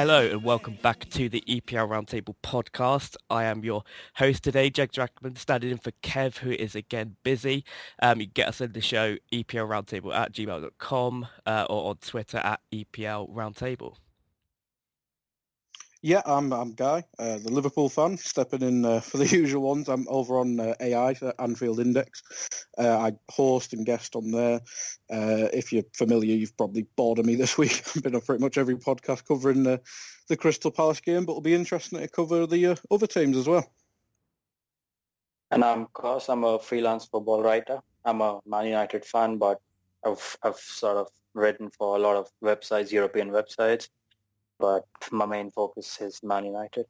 Hello and welcome back to the EPL Roundtable podcast. I am your host today, Jake Drackman, standing in for Kev, who is again busy. Um, you get us in the show, EPL Roundtable at gmail.com uh, or on Twitter at EPL Roundtable. Yeah, I'm I'm Guy, uh, the Liverpool fan, stepping in uh, for the usual ones. I'm over on uh, AI, uh, Anfield Index. Uh, I host and guest on there. Uh, if you're familiar, you've probably bored of me this week. I've been on pretty much every podcast covering the the Crystal Palace game, but it'll be interesting to cover the uh, other teams as well. And I'm Cos. I'm a freelance football writer. I'm a Man United fan, but I've I've sort of written for a lot of websites, European websites. But my main focus is Man United.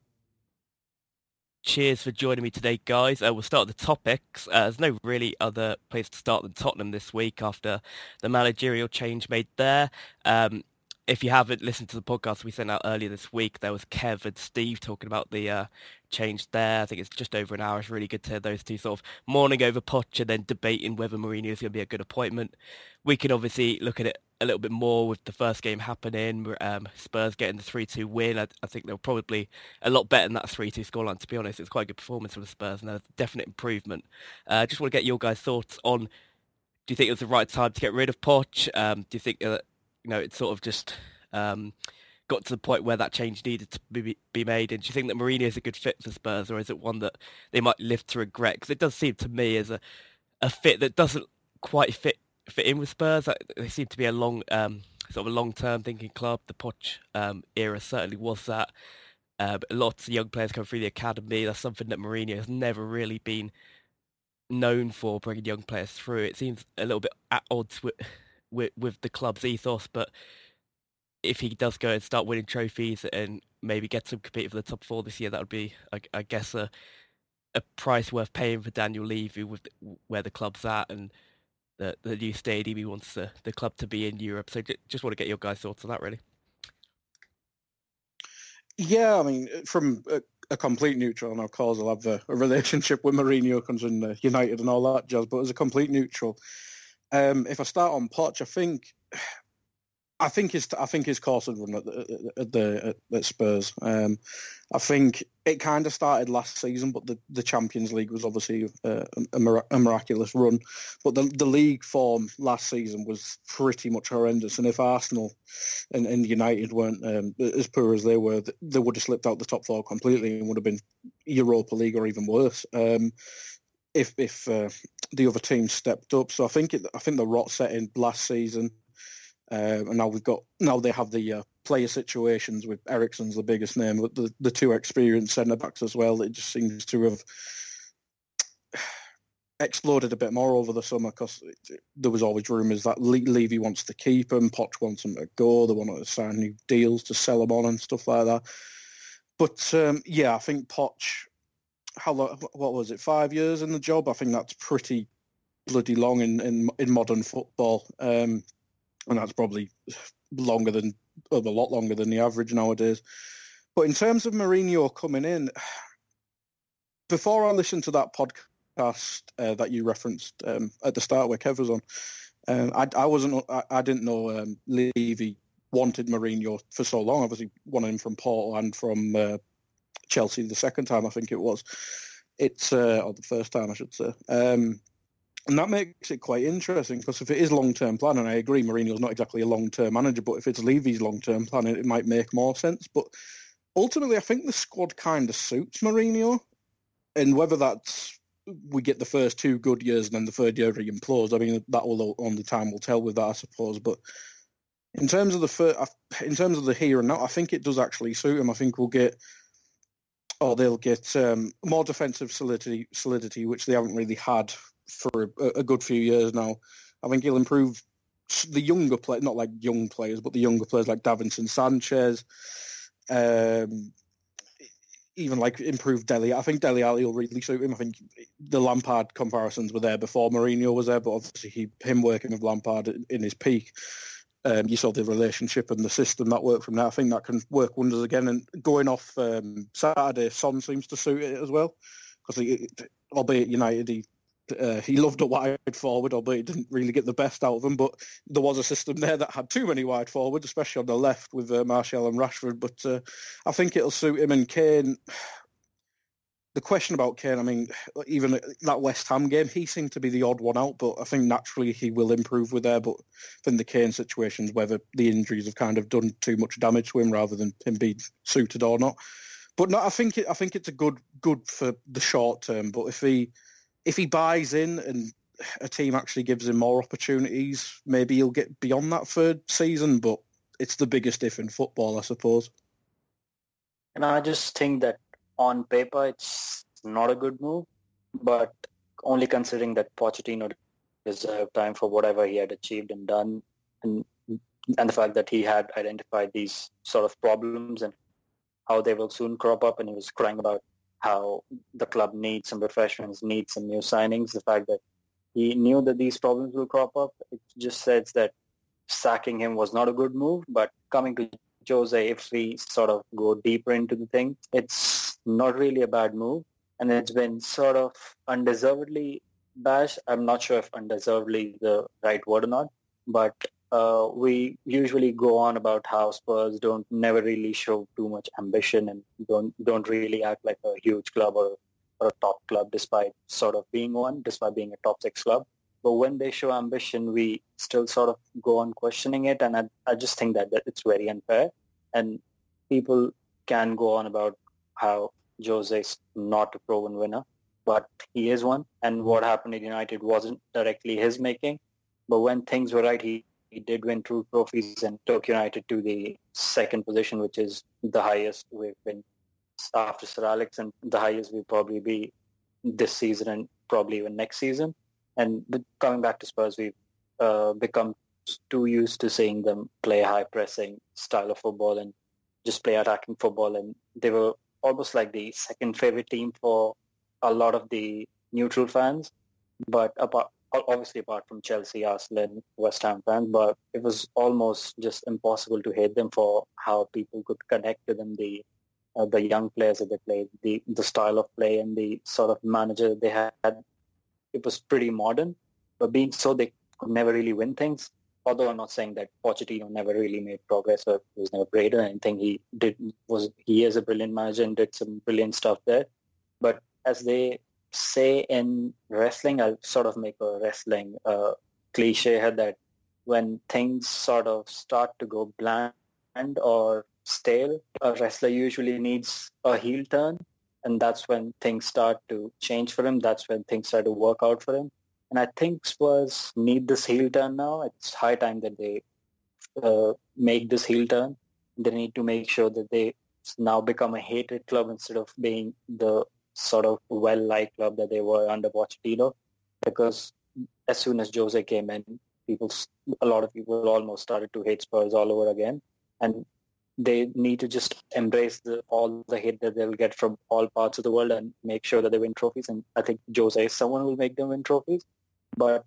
Cheers for joining me today, guys. Uh, we'll start with the topics. Uh, there's no really other place to start than Tottenham this week after the managerial change made there. Um, if you haven't listened to the podcast we sent out earlier this week, there was Kev and Steve talking about the uh, change there. I think it's just over an hour. It's really good to hear those two sort of mourning over Poch and then debating whether Mourinho is going to be a good appointment. We can obviously look at it a little bit more with the first game happening. Um, Spurs getting the 3-2 win. I, I think they were probably a lot better than that 3-2 scoreline, to be honest. It's quite a good performance from the Spurs and a definite improvement. I uh, just want to get your guys' thoughts on, do you think it was the right time to get rid of Poch? Um, do you think, uh, you know, it's sort of just um, got to the point where that change needed to be, be made? And do you think that Mourinho is a good fit for Spurs or is it one that they might live to regret? Because it does seem to me as a, a fit that doesn't quite fit fit in with Spurs. They seem to be a long, um, sort of a long-term thinking club. The Poch um, era certainly was that. Uh, lots of young players come through the academy. That's something that Mourinho has never really been known for, bringing young players through. It seems a little bit at odds with, with, with the club's ethos, but if he does go and start winning trophies and maybe get some compete for the top four this year, that would be, I, I guess, a a price worth paying for Daniel Levy with where the club's at and the the new stadium he wants the, the club to be in Europe. So just want to get your guys' thoughts on that, really. Yeah, I mean, from a, a complete neutral, and of course I'll have a, a relationship with Mourinho concerning uh, United and all that jazz, but as a complete neutral, um, if I start on Poch, I think I think his I think his course had run at the at, the, at, Spurs. Um, I think it kind of started last season, but the, the Champions League was obviously uh, a, a, miraculous run. But the the league form last season was pretty much horrendous. And if Arsenal and, and United weren't um, as poor as they were, they would have slipped out the top four completely and would have been Europa League or even worse. Um, if if uh, the other teams stepped up, so I think it, I think the rot set in last season. Uh, and now we've got now they have the uh, player situations with Eriksen's the biggest name, but the, the two experienced centre backs as well. It just seems to have exploded a bit more over the summer because there was always rumours that Le- Levy wants to keep him, Poch wants him to go, they want to sign new deals to sell him on and stuff like that. But um, yeah, I think Poch, how long, what was it, five years in the job? I think that's pretty bloody long in, in, in modern football. Um, and that's probably longer than a lot longer than the average nowadays. But in terms of Mourinho coming in, before I listened to that podcast uh, that you referenced um, at the start where Kev was on, um, I, I, wasn't, I, I didn't know um, Levy wanted Mourinho for so long. Obviously, wanted him from Porto and from uh, Chelsea the second time, I think it was. It's uh, or the first time, I should say. Um, and that makes it quite interesting because if it is long-term plan, and I agree Mourinho's not exactly a long-term manager, but if it's Levy's long-term plan, it might make more sense. But ultimately, I think the squad kind of suits Mourinho. And whether that's we get the first two good years and then the third year he implodes, I mean, that will only time will tell with that, I suppose. But In terms of the in terms of the here and now, I think it does actually suit him. I think we'll get, or they'll get um, more defensive solidity, solidity, which they haven't really had for a, a good few years now. I think he'll improve the younger play, not like young players, but the younger players like Davinson Sanchez, um, even like improved Dele. I think Dele Alli will really suit him. I think the Lampard comparisons were there before Mourinho was there, but obviously he, him working with Lampard in, in his peak, um, you saw the relationship and the system that worked from there. I think that can work wonders again. And going off um, Saturday, Son seems to suit it as well because albeit United, he uh, he loved a wide forward, albeit he didn't really get the best out of him. But there was a system there that had too many wide forwards, especially on the left with uh, Martial and Rashford. But uh, I think it'll suit him and Kane. The question about Kane, I mean, even that West Ham game, he seemed to be the odd one out, but I think naturally he will improve with there. But I think the Kane situations, whether the injuries have kind of done too much damage to him rather than him being suited or not. But no, I think it, I think it's a good good for the short term. But if he if he buys in and a team actually gives him more opportunities, maybe he'll get beyond that third season. But it's the biggest if in football, I suppose. And I just think that on paper it's not a good move, but only considering that Pochettino deserved time for whatever he had achieved and done, and and the fact that he had identified these sort of problems and how they will soon crop up, and he was crying about how the club needs some refreshments, needs some new signings. The fact that he knew that these problems will crop up, it just says that sacking him was not a good move. But coming to Jose, if we sort of go deeper into the thing, it's not really a bad move. And it's been sort of undeservedly bashed. I'm not sure if undeservedly the right word or not, but uh, we usually go on about how Spurs don't never really show too much ambition and don't don't really act like a huge club or, or a top club despite sort of being one, despite being a top six club. But when they show ambition, we still sort of go on questioning it, and I, I just think that, that it's very unfair. And people can go on about how Jose is not a proven winner, but he is one. And what happened at United wasn't directly his making. But when things were right, he he did win two trophies and took United to the second position, which is the highest we've been after Sir Alex, and the highest we'll probably be this season and probably even next season. And coming back to Spurs, we've uh, become too used to seeing them play high pressing style of football and just play attacking football. And they were almost like the second favorite team for a lot of the neutral fans. But apart, obviously apart from Chelsea, Arsenal, West Ham fans, but it was almost just impossible to hate them for how people could connect to them, the uh, the young players that they played, the the style of play, and the sort of manager they had. It was pretty modern, but being so, they could never really win things. Although I'm not saying that Pochettino never really made progress or was never great or anything. He did was he is a brilliant manager and did some brilliant stuff there. But as they say in wrestling, I'll sort of make a wrestling uh, cliche here that when things sort of start to go bland or stale, a wrestler usually needs a heel turn. And that's when things start to change for him. That's when things start to work out for him. And I think Spurs need this heel turn now. It's high time that they uh, make this heel turn. They need to make sure that they now become a hated club instead of being the sort of well-liked club that they were under Pochettino because as soon as Jose came in, people, a lot of people almost started to hate Spurs all over again. And they need to just embrace the, all the hate that they'll get from all parts of the world and make sure that they win trophies. And I think Jose is someone who will make them win trophies. But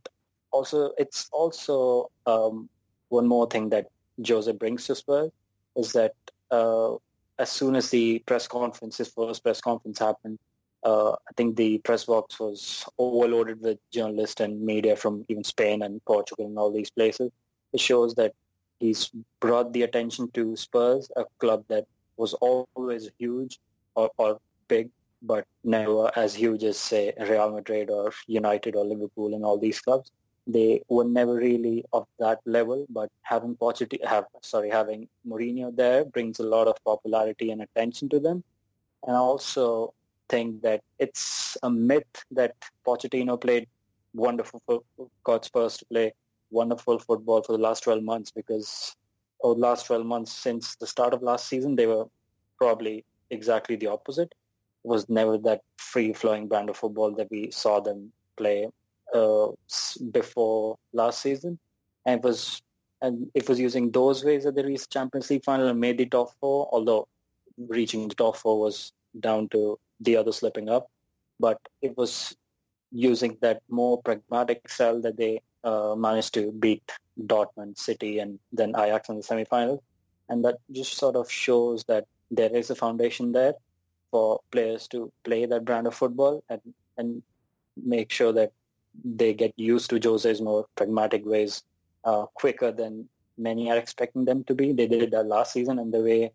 also, it's also um, one more thing that Jose brings to Spurs is that uh, as soon as the press conference, his first press conference happened, uh, I think the press box was overloaded with journalists and media from even Spain and Portugal and all these places. It shows that he's brought the attention to Spurs, a club that was always huge or, or big, but never as huge as, say, Real Madrid or United or Liverpool and all these clubs. They were never really of that level, but having Pochettino, have sorry, having Mourinho there brings a lot of popularity and attention to them, and also think that it's a myth that Pochettino played wonderful, got Spurs to play wonderful football for the last 12 months because over the last 12 months since the start of last season, they were probably exactly the opposite. It was never that free-flowing brand of football that we saw them play uh, before last season, and it was and it was using those ways that they reached Champions League final and made the top four. Although reaching the top four was down to the other slipping up, but it was using that more pragmatic style that they uh, managed to beat Dortmund, City, and then Ajax in the semi-final, and that just sort of shows that there is a foundation there for players to play that brand of football and and make sure that they get used to Jose's more pragmatic ways uh, quicker than many are expecting them to be. They did that last season, and the way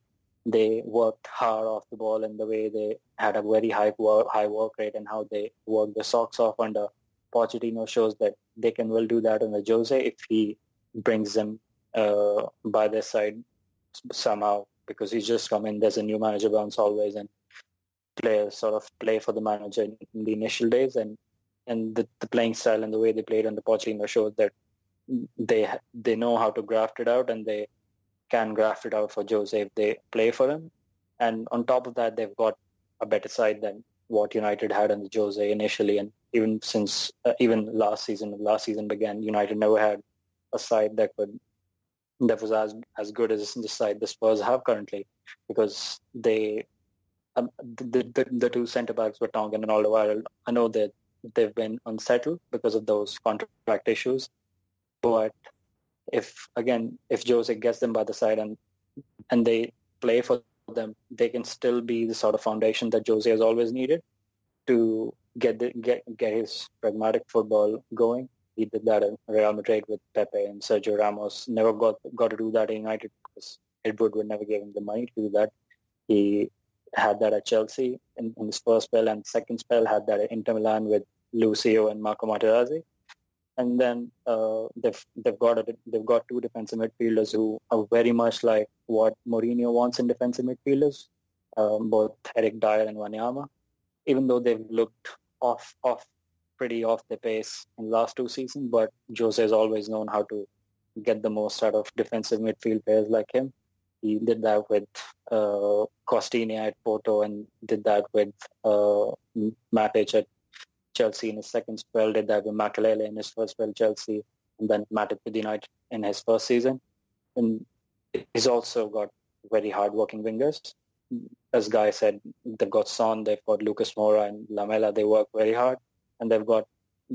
they worked hard off the ball and the way they had a very high work, high work rate and how they worked the socks off under Pochettino shows that they can well do that under Jose if he brings them uh, by their side somehow because he's just come in. There's a new manager bounce always and players sort of play for the manager in, in the initial days and and the, the playing style and the way they played the Pochettino shows that they they know how to graft it out and they can graft it out for Jose if they play for him. And on top of that, they've got a better side than what United had under Jose initially. And even since uh, even last season, last season began, United never had a side that could that was as as good as the side the Spurs have currently, because they um, the, the the two centre backs were Tongan and Alderweireld. I know that they've been unsettled because of those contract issues, but if again if Jose gets them by the side and and they play for them, they can still be the sort of foundation that Jose has always needed to get the, get get his pragmatic football going. He did that at Real Madrid with Pepe and Sergio Ramos. Never got got to do that in United because Ed Wood would never give him the money to do that. He had that at Chelsea in, in his first spell and second spell had that at Inter Milan with Lucio and Marco Materazzi and then uh, they've they've got a, they've got two defensive midfielders who are very much like what Mourinho wants in defensive midfielders, um, both Eric Dier and Wanyama. Even though they've looked off off pretty off the pace in the last two seasons, but Jose has always known how to get the most out of defensive midfield players like him. He did that with uh, Costinha at Porto and did that with uh, Matic at Chelsea in his second spell, did that with Makelele in his first spell Chelsea, and then Matip with United in his first season. And he's also got very hard-working wingers. As Guy said, they've got Son, they've got Lucas Moura and Lamela. They work very hard, and they've got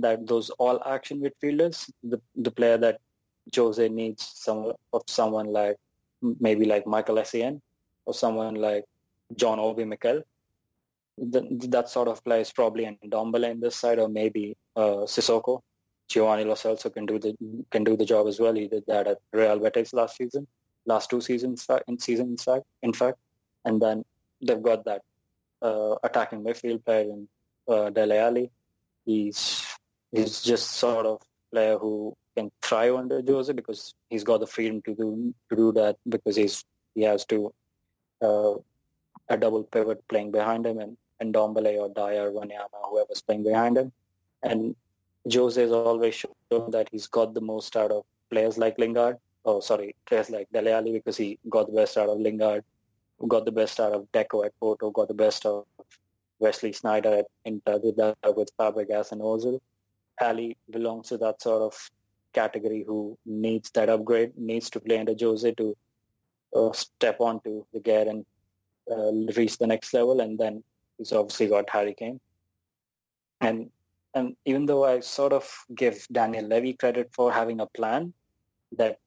that those all-action midfielders. The the player that Jose needs some of someone like maybe like Michael Essien or someone like John Obi Mikel the, that sort of player is probably an Ndombele in this side, or maybe uh, Sissoko. Giovanni Lo Celso can do the can do the job as well. He did that at Real Betis last season, last two seasons in season in fact, in fact, and then they've got that uh, attacking midfield player in uh, Dele Alli. He's he's just sort of player who can thrive under Jose because he's got the freedom to do to do that because he's he has to uh, a double pivot playing behind him and Ndombele or Dier, Wanyama, whoever's playing behind him. And Jose has always shown that he's got the most out of players like Lingard. Oh, sorry, players like Dele Alli because he got the best out of Lingard, got the best out of Deco at Porto, got the best of Wesley Sneijder at Inter, with Fabregas and Ozil. Alli belongs to that sort of category who needs that upgrade, needs to play under Jose to uh, step onto the gear and uh, reach the next level. And then He's obviously got Harry Kane. And and even though I sort of give Daniel Levy credit for having a plan, that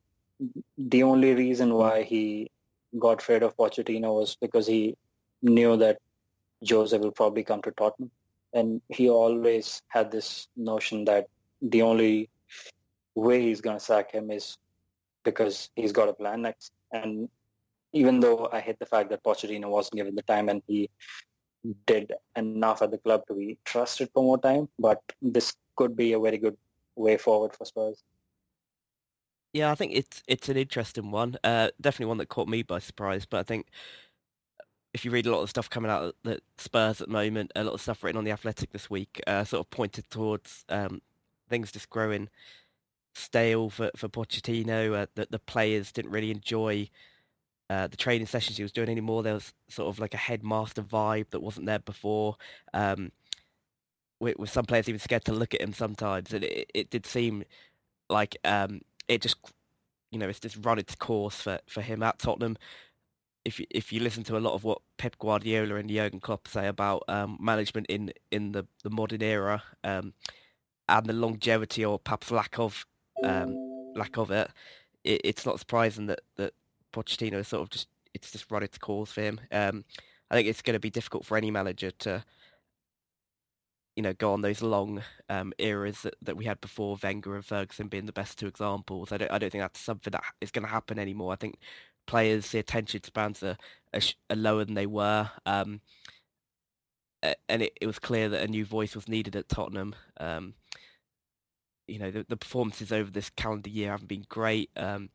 the only reason why he got rid of Pochettino was because he knew that Jose will probably come to Tottenham. And he always had this notion that the only way he's going to sack him is because he's got a plan next. And even though I hate the fact that Pochettino wasn't given the time and he did enough at the club to be trusted for more time, but this could be a very good way forward for Spurs. Yeah, I think it's it's an interesting one. Uh, definitely one that caught me by surprise. But I think if you read a lot of stuff coming out the Spurs at the moment, a lot of stuff written on the Athletic this week, uh, sort of pointed towards um, things just growing stale for for Pochettino. Uh, that the players didn't really enjoy uh, the training sessions he was doing anymore. There was sort of like a headmaster vibe that wasn't there before. Um, with, with, some players even scared to look at him sometimes, and it, it did seem like um, it just you know it's just run its course for, for him at Tottenham. If you, if you listen to a lot of what Pep Guardiola and Jurgen Klopp say about um, management in in the, the modern era um, and the longevity or perhaps lack of um, lack of it, it, it's not surprising that that Pochettino sort of just it's just run its course for him. Um, I think it's going to be difficult for any manager to you know, go on those long um, eras that, that we had before Wenger and Ferguson being the best two examples. I don't, I don't think that's something that is going to happen anymore. I think players, attention spans are, are, are lower than they were. Um, and it, it was clear that a new voice was needed at Tottenham. Um, you know, the, the, performances over this calendar year haven't been great. Um,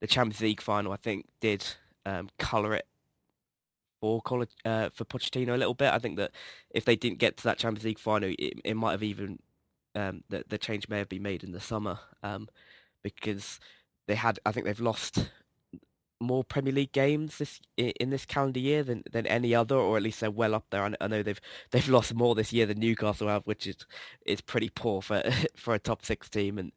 the Champions League final, I think, did um, colour it for uh, for Pochettino a little bit. I think that if they didn't get to that Champions League final, it, it might have even um, the the change may have been made in the summer um, because they had. I think they've lost more Premier League games this in this calendar year than, than any other, or at least they're well up there. I, I know they've they've lost more this year than Newcastle have, which is is pretty poor for for a top six team. And,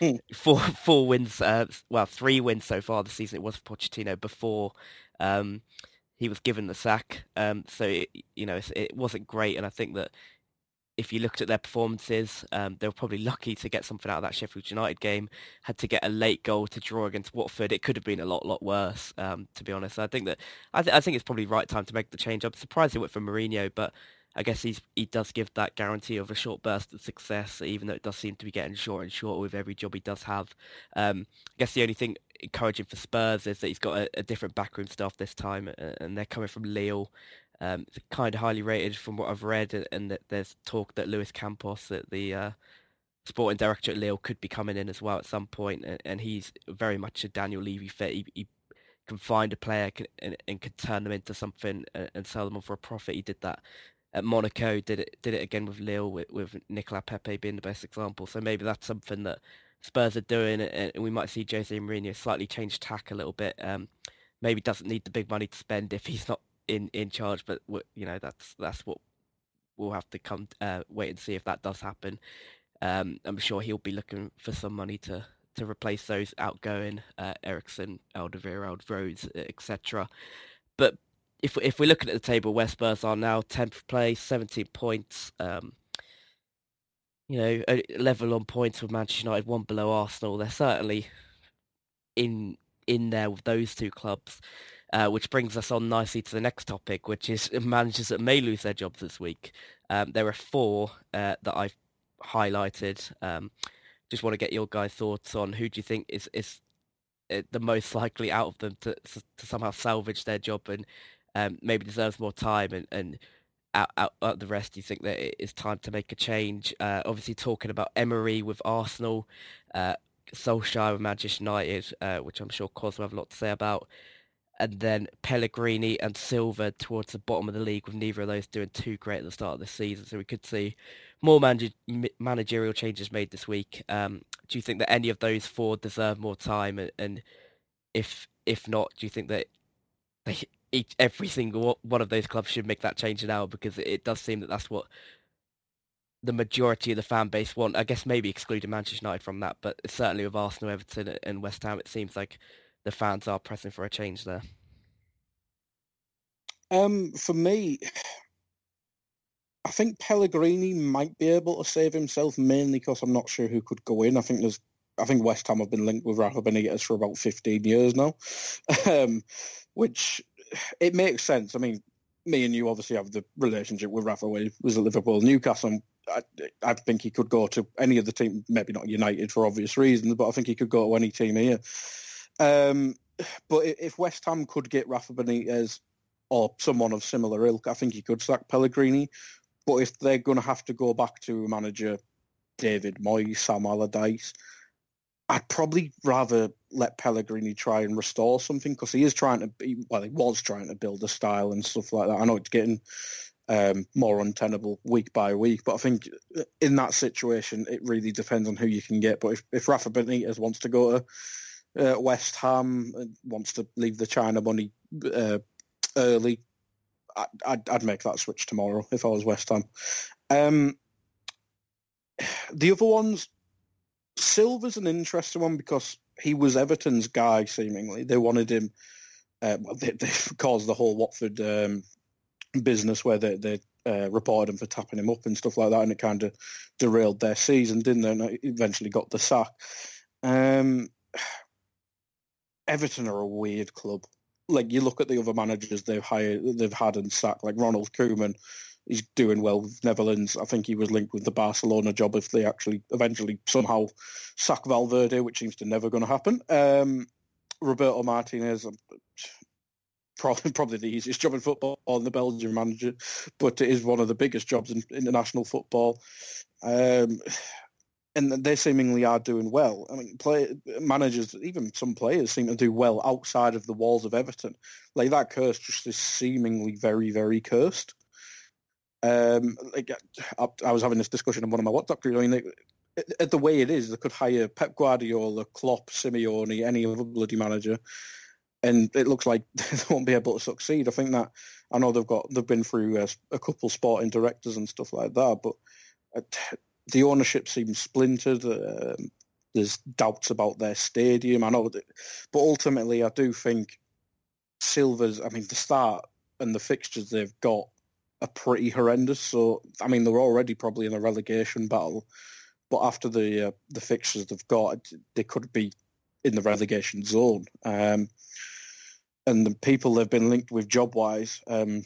and four four wins, uh, well, three wins so far this season. It was for Pochettino before um, he was given the sack. Um, so it, you know it wasn't great, and I think that if you looked at their performances, um, they were probably lucky to get something out of that Sheffield United game. Had to get a late goal to draw against Watford. It could have been a lot, lot worse, um, to be honest. I think that I, th- I, think it's probably right time to make the change. I'm surprised it went for Mourinho, but I guess he's he does give that guarantee of a short burst of success, even though it does seem to be getting shorter and shorter with every job he does have. Um, I guess the only thing encouraging for Spurs is that he's got a, a different backroom staff this time, and they're coming from Lille. Um, it's kind of highly rated from what I've read, and that there's talk that Luis Campos, that the uh, sporting director at Lille, could be coming in as well at some point, and, and he's very much a Daniel Levy fit. He, he can find a player can, and, and can turn them into something and, and sell them on for a profit. He did that at Monaco, did it did it again with Lille, with, with Nicolas Pepe being the best example. So maybe that's something that Spurs are doing, and we might see Jose Mourinho slightly change tack a little bit. Um, maybe doesn't need the big money to spend if he's not in, in charge, but you know that's that's what we'll have to come uh, wait and see if that does happen. Um, I'm sure he'll be looking for some money to to replace those outgoing uh, Eriksen, Alderweireld, Rose, etc. But if if we're looking at the table, West Spurs are now tenth place, 17 points. Um, you know, level on points with Manchester United, one below Arsenal. They're certainly in in there with those two clubs, uh, which brings us on nicely to the next topic, which is managers that may lose their jobs this week. Um, there are four uh, that I've highlighted. Um, just want to get your guys' thoughts on who do you think is is uh, the most likely out of them to to somehow salvage their job and um, maybe deserves more time and, and out, out, out the rest, do you think that it is time to make a change? Uh, obviously, talking about Emery with Arsenal, uh, Solskjaer with Manchester United, uh, which I'm sure Cos will have a lot to say about, and then Pellegrini and Silva towards the bottom of the league, with neither of those doing too great at the start of the season. So we could see more manage- managerial changes made this week. Um, do you think that any of those four deserve more time? And, and if if not, do you think that they each every single one of those clubs should make that change now because it does seem that that's what the majority of the fan base want. I guess maybe excluding Manchester United from that, but certainly with Arsenal, Everton, and West Ham, it seems like the fans are pressing for a change there. Um, for me, I think Pellegrini might be able to save himself mainly because I'm not sure who could go in. I think there's, I think West Ham have been linked with Rafa Benitez for about 15 years now, um, which it makes sense. I mean, me and you obviously have the relationship with Rafa when he was at Liverpool, Newcastle. I, I, think he could go to any of the team, maybe not United for obvious reasons, but I think he could go to any team here. Um, but if West Ham could get Rafa Benitez or someone of similar ilk, I think he could sack Pellegrini. But if they're going to have to go back to manager David Moyes, Sam Allardyce, I'd probably rather let Pellegrini try and restore something because he is trying to be, well, he was trying to build a style and stuff like that. I know it's getting um, more untenable week by week. But I think in that situation, it really depends on who you can get. But if, if Rafa Benitez wants to go to uh, West Ham, wants to leave the China money uh, early, I, I'd, I'd make that switch tomorrow if I was West Ham. Um, the other ones, Silva's an interesting one because he was Everton's guy. Seemingly, they wanted him. Uh, well, they, they caused the whole Watford um, business where they they uh, reported him for tapping him up and stuff like that, and it kind of derailed their season, didn't they? And eventually got the sack. Um, Everton are a weird club. Like you look at the other managers they've hired, they've had and sacked, like Ronald Koeman. He's doing well with Netherlands. I think he was linked with the Barcelona job if they actually eventually somehow sack Valverde, which seems to never going to happen. Um, Roberto Martinez, um, probably probably the easiest job in football on the Belgian manager, but it is one of the biggest jobs in international football. Um, and they seemingly are doing well. I mean, play, managers, even some players, seem to do well outside of the walls of Everton. Like that curse just is seemingly very, very cursed. Um, like I, I was having this discussion in one of my WhatsApp groups. I mean, they, the way it is, they could hire Pep Guardiola, Klopp, Simeone, any other bloody manager, and it looks like they won't be able to succeed. I think that I know they've got they've been through a, a couple sporting directors and stuff like that, but uh, the ownership seems splintered. Um, there's doubts about their stadium. I know, that, but ultimately, I do think Silva's. I mean, the start and the fixtures they've got are pretty horrendous. So, I mean, they're already probably in a relegation battle, but after the uh, the fixtures they've got, they could be in the relegation zone. Um, and the people they've been linked with job wise, um,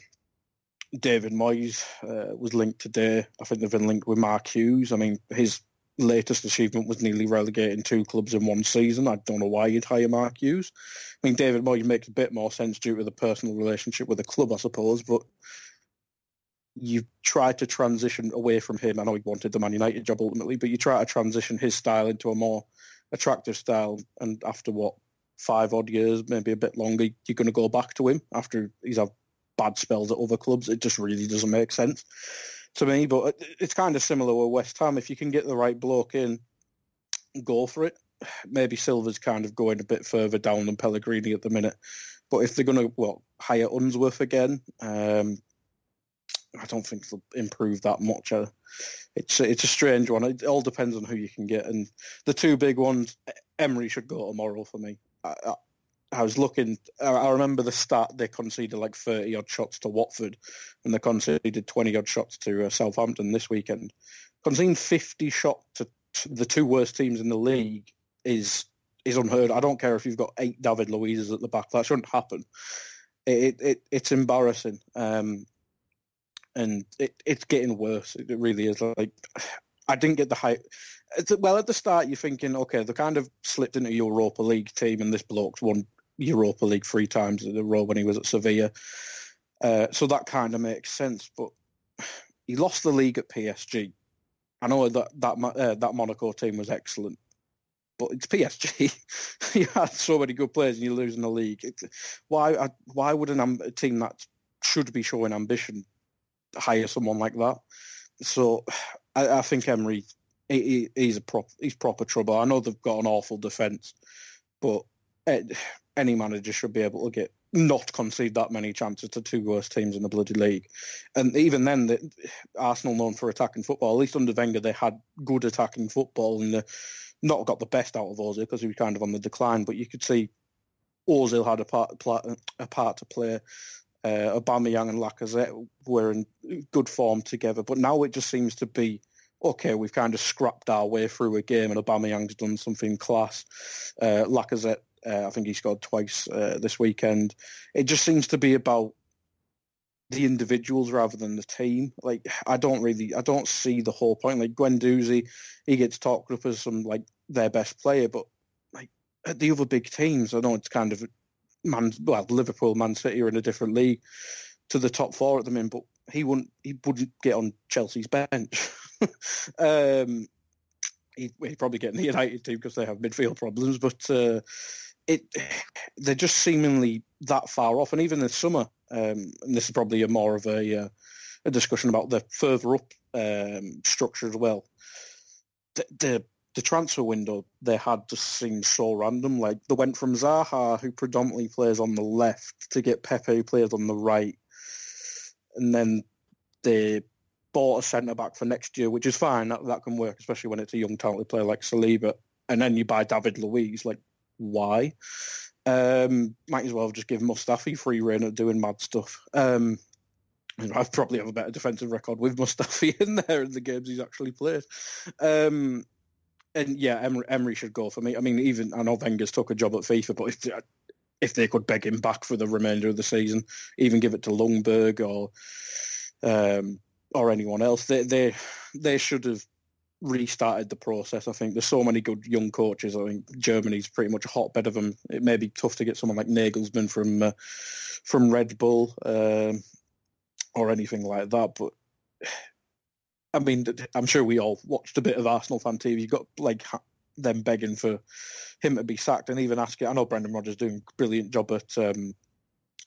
David Moyes uh, was linked today. I think they've been linked with Mark Hughes. I mean, his latest achievement was nearly relegating two clubs in one season. I don't know why you'd hire Mark Hughes. I mean, David Moyes makes a bit more sense due to the personal relationship with the club, I suppose, but you tried to transition away from him. I know he wanted the Man United job ultimately, but you try to transition his style into a more attractive style. And after what, five odd years, maybe a bit longer, you're going to go back to him after he's had bad spells at other clubs. It just really doesn't make sense to me. But it's kind of similar with West Ham. If you can get the right bloke in, go for it. Maybe Silva's kind of going a bit further down than Pellegrini at the minute. But if they're going to well hire Unsworth again, um, I don't think they'll improve that much. Uh, it's it's a strange one. It all depends on who you can get. And the two big ones, Emery should go tomorrow for me. I, I, I was looking. I remember the start. They conceded like thirty odd shots to Watford, and they conceded twenty odd shots to uh, Southampton this weekend. Conceding fifty shots to, to, the two worst teams in the league is is unheard. I don't care if you've got eight David Luiz's at the back. That shouldn't happen. It, it it's embarrassing, um, and it, it's getting worse. It really is. Like I didn't get the hype. Well, at the start, you're thinking, okay, they kind of slipped into Europa League team, and this bloke's won Europa League three times in a row when he was at Sevilla. Uh, so that kind of makes sense. But he lost the league at PSG. I know that that uh, that Monaco team was excellent, but it's PSG. you had so many good players and you're losing the league. Why why would an, a team that should be showing ambition hire someone like that? So I, I think Emery he, he's a prop, he's proper trouble. I know they've got an awful defence, but any manager should be able to get not concede that many chances to two worst teams in the bloody league. And even then, the, Arsenal known for attacking football. At least under Wenger, they had good attacking football, and they not got the best out of Ozil because he was kind of on the decline. But you could see Ozil had a part a part to play. Uh, Aubameyang and Lacazette were in good form together, but now it just seems to be okay, we've kind of scrapped our way through a game and Aubameyang's done something class. Uh, Lacazette uh, I think he scored twice uh, this weekend. It just seems to be about the individuals rather than the team. Like I don't really, I don't see the whole point. Like Guendouzi, he gets talked up as some like their best player, but like at the other big teams, I know it's kind of man. Well, Liverpool, Man City are in a different league to the top four at the minute, but he wouldn't, he wouldn't get on Chelsea's bench. um, he'd, he'd, probably get in the United team because they have midfield problems, but. Uh, it they're just seemingly that far off. And even this summer, um, and this is probably a more of a uh, a discussion about the further up um, structure as well. The, the the transfer window they had just seemed so random. Like they went from Zaha, who predominantly plays on the left, to get Pepe, who plays on the right, and then they bought a centre back for next year, which is fine. That that can work, especially when it's a young talented player like Saliba. And then you buy David Luiz. Like, why? Um, might as well just give Mustafi free reign of doing mad stuff. Um, I've probably have a better defensive record with Mustafi in there in the games he's actually played. Um, and yeah, Emery, Emery, should go for me. I mean, even I know Wenger's took a job at FIFA, but if if they could beg him back for the remainder of the season, even give it to Ljungberg or um, or anyone else, they they they should have restarted the process. I think there's so many good young coaches. I think Germany's pretty much a hotbed of them. It may be tough to get someone like Nagelsmann from uh, from Red Bull um, or anything like that, but. I mean, I'm sure we all watched a bit of Arsenal fan TV. You got like them begging for him to be sacked, and even asking. I know Brendan Rodgers doing a brilliant job at um,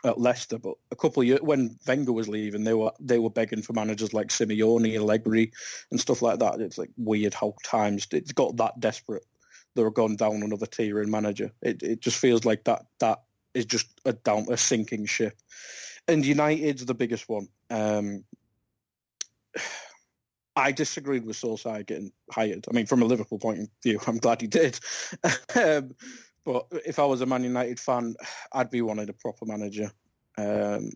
at Leicester, but a couple of years when Wenger was leaving, they were they were begging for managers like Simeone, Allegri, and stuff like that. It's like weird how times it's got that desperate. They're gone down another tier in manager. It it just feels like that that is just a down a sinking ship. And United's the biggest one. Um, I disagreed with Solskjaer getting hired. I mean, from a Liverpool point of view, I'm glad he did. um, but if I was a Man United fan, I'd be wanting a proper manager. Um,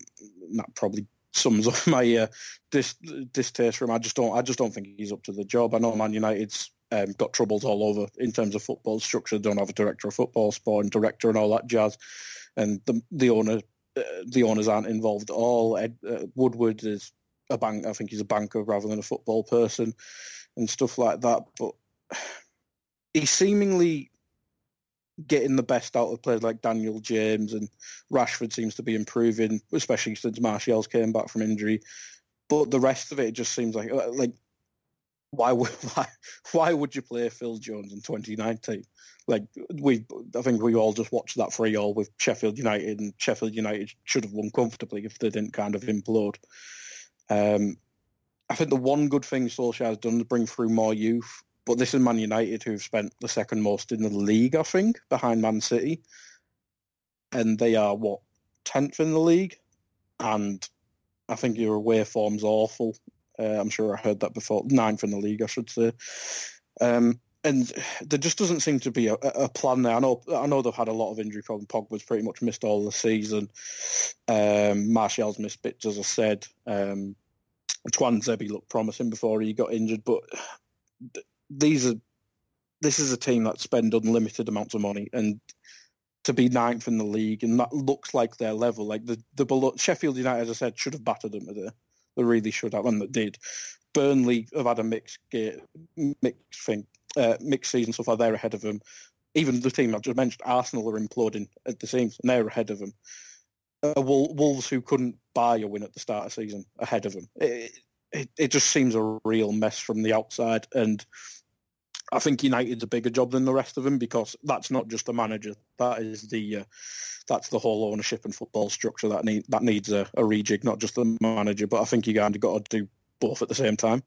that probably sums up my uh, dis- distaste for him. I just don't. I just don't think he's up to the job. I know Man United's um, got troubles all over in terms of football structure. They don't have a director of football, sport and director, and all that jazz. And the the owner, uh, the owners aren't involved at all. Ed, uh, Woodward is a bank. I think he's a banker rather than a football person, and stuff like that. But he seemingly getting the best out of players like Daniel James and Rashford seems to be improving, especially since Martial's came back from injury. But the rest of it just seems like like why would why, why would you play Phil Jones in 2019? Like we, I think we all just watched that free all with Sheffield United, and Sheffield United should have won comfortably if they didn't kind of implode. Um, I think the one good thing Solskjaer has done is bring through more youth. But this is Man United who've spent the second most in the league, I think, behind Man City. And they are, what, 10th in the league? And I think your away form's awful. Uh, I'm sure I heard that before. Ninth in the league, I should say. Um, and there just doesn't seem to be a, a, plan there. I know, I know they've had a lot of injury problems. Pogba's pretty much missed all the season. Um, Martial's missed bits, as I said. Um, Tuanzebe looked promising before he got injured, but these are this is a team that spend unlimited amounts of money and to be ninth in the league and that looks like their level. Like the the below, Sheffield United, as I said, should have battered them there. They really should have, and they did. Burnley have had a mixed mixed thing, uh, mixed season so far. They're ahead of them. Even the team I just mentioned, Arsenal are imploding at the seams, and they're ahead of them. Uh, Wolves, who couldn't buy a win at the start of season, ahead of them. It, it, it just seems a real mess from the outside, and I think United's a bigger job than the rest of them because that's not just the manager. That is the uh, that's the whole ownership and football structure that need that needs a, a rejig, not just the manager. But I think you kind of got to do both at the same time.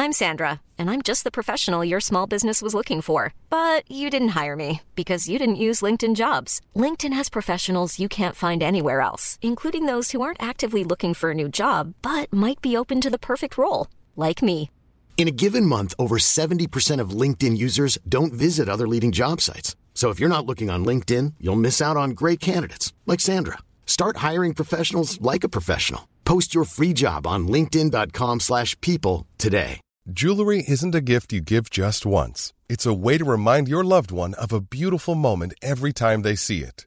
I'm Sandra, and I'm just the professional your small business was looking for. But you didn't hire me because you didn't use LinkedIn Jobs. LinkedIn has professionals you can't find anywhere else, including those who aren't actively looking for a new job but might be open to the perfect role like me. In a given month, over 70% of LinkedIn users don't visit other leading job sites. So if you're not looking on LinkedIn, you'll miss out on great candidates like Sandra. Start hiring professionals like a professional. Post your free job on linkedin.com/people today. Jewelry isn't a gift you give just once. It's a way to remind your loved one of a beautiful moment every time they see it.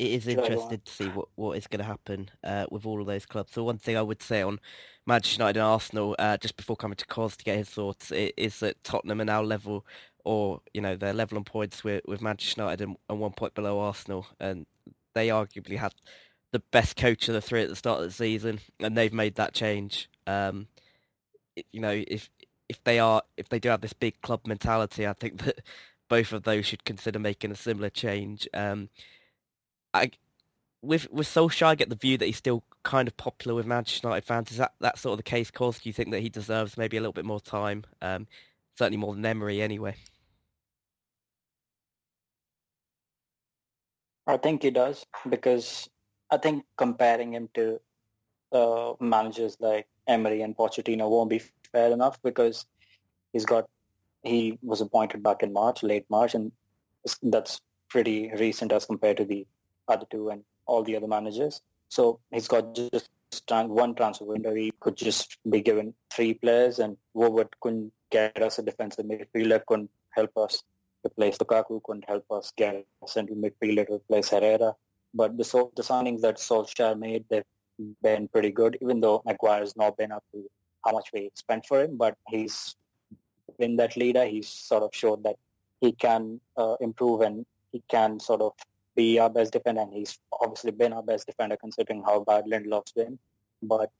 It is interesting to see what, what is going to happen uh, with all of those clubs. So one thing I would say on Manchester United and Arsenal, uh, just before coming to Cos to get his thoughts, is that Tottenham are now level, or you know they're level on points with, with Manchester United and, and one point below Arsenal, and they arguably had the best coach of the three at the start of the season, and they've made that change. Um, you know, if if they are if they do have this big club mentality, I think that both of those should consider making a similar change. Um, I with with Solskjaer, I get the view that he's still kind of popular with Manchester United fans. Is that that sort of the case? Cause do you think that he deserves maybe a little bit more time? Um, certainly more than Emery, anyway. I think he does because I think comparing him to uh, managers like Emery and Pochettino won't be fair enough because he's got he was appointed back in March, late March, and that's pretty recent as compared to the other two and all the other managers. So he's got just one transfer window. He could just be given three players, and Woodward couldn't get us a defensive midfielder, couldn't help us replace Lukaku, couldn't help us get a central midfielder to replace Herrera. But the so the signings that Solskjaer made, they've been pretty good, even though Maguire's not been up to how much we spent for him, but he's been that leader. He's sort of showed that he can uh, improve and he can sort of be our best defender. And he's obviously been our best defender considering how bad Lindelof's been. But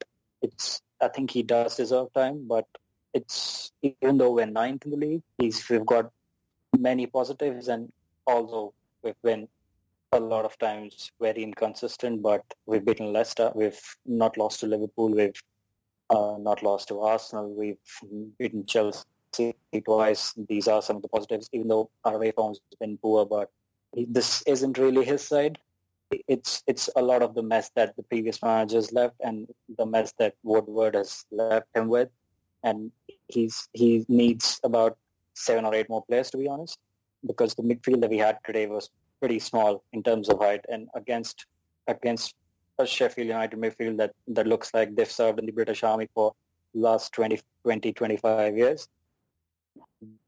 it's I think he does deserve time. But it's even though we're ninth in the league, he's we've got many positives, and although we've been a lot of times very inconsistent, but we've beaten Leicester, we've not lost to Liverpool, we've uh, not lost to Arsenal, we've beaten Chelsea twice. These are some of the positives, even though our away form has been poor, but this isn't really his side. It's it's a lot of the mess that the previous managers left and the mess that Woodward has left him with, and he's he needs about seven or eight more players to be honest, because the midfield that we had today was pretty small in terms of height, and against against a Sheffield United midfield that that looks like they've served in the British Army for last 20, 20 25 years.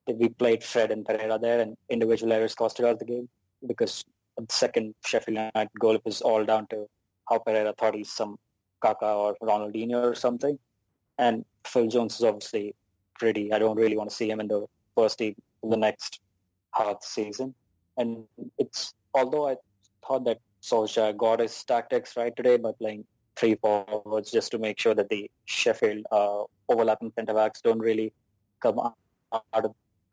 We played Fred and Pereira there, and individual errors costed us the game because the second Sheffield United goal was all down to how Pereira thought he's some Kaka or Ronaldinho or something. And Phil Jones is obviously pretty. I don't really want to see him in the first team in the next half season. And it's although I thought that Solskjaer got his tactics right today by playing three forwards just to make sure that the Sheffield uh, overlapping centre backs don't really come out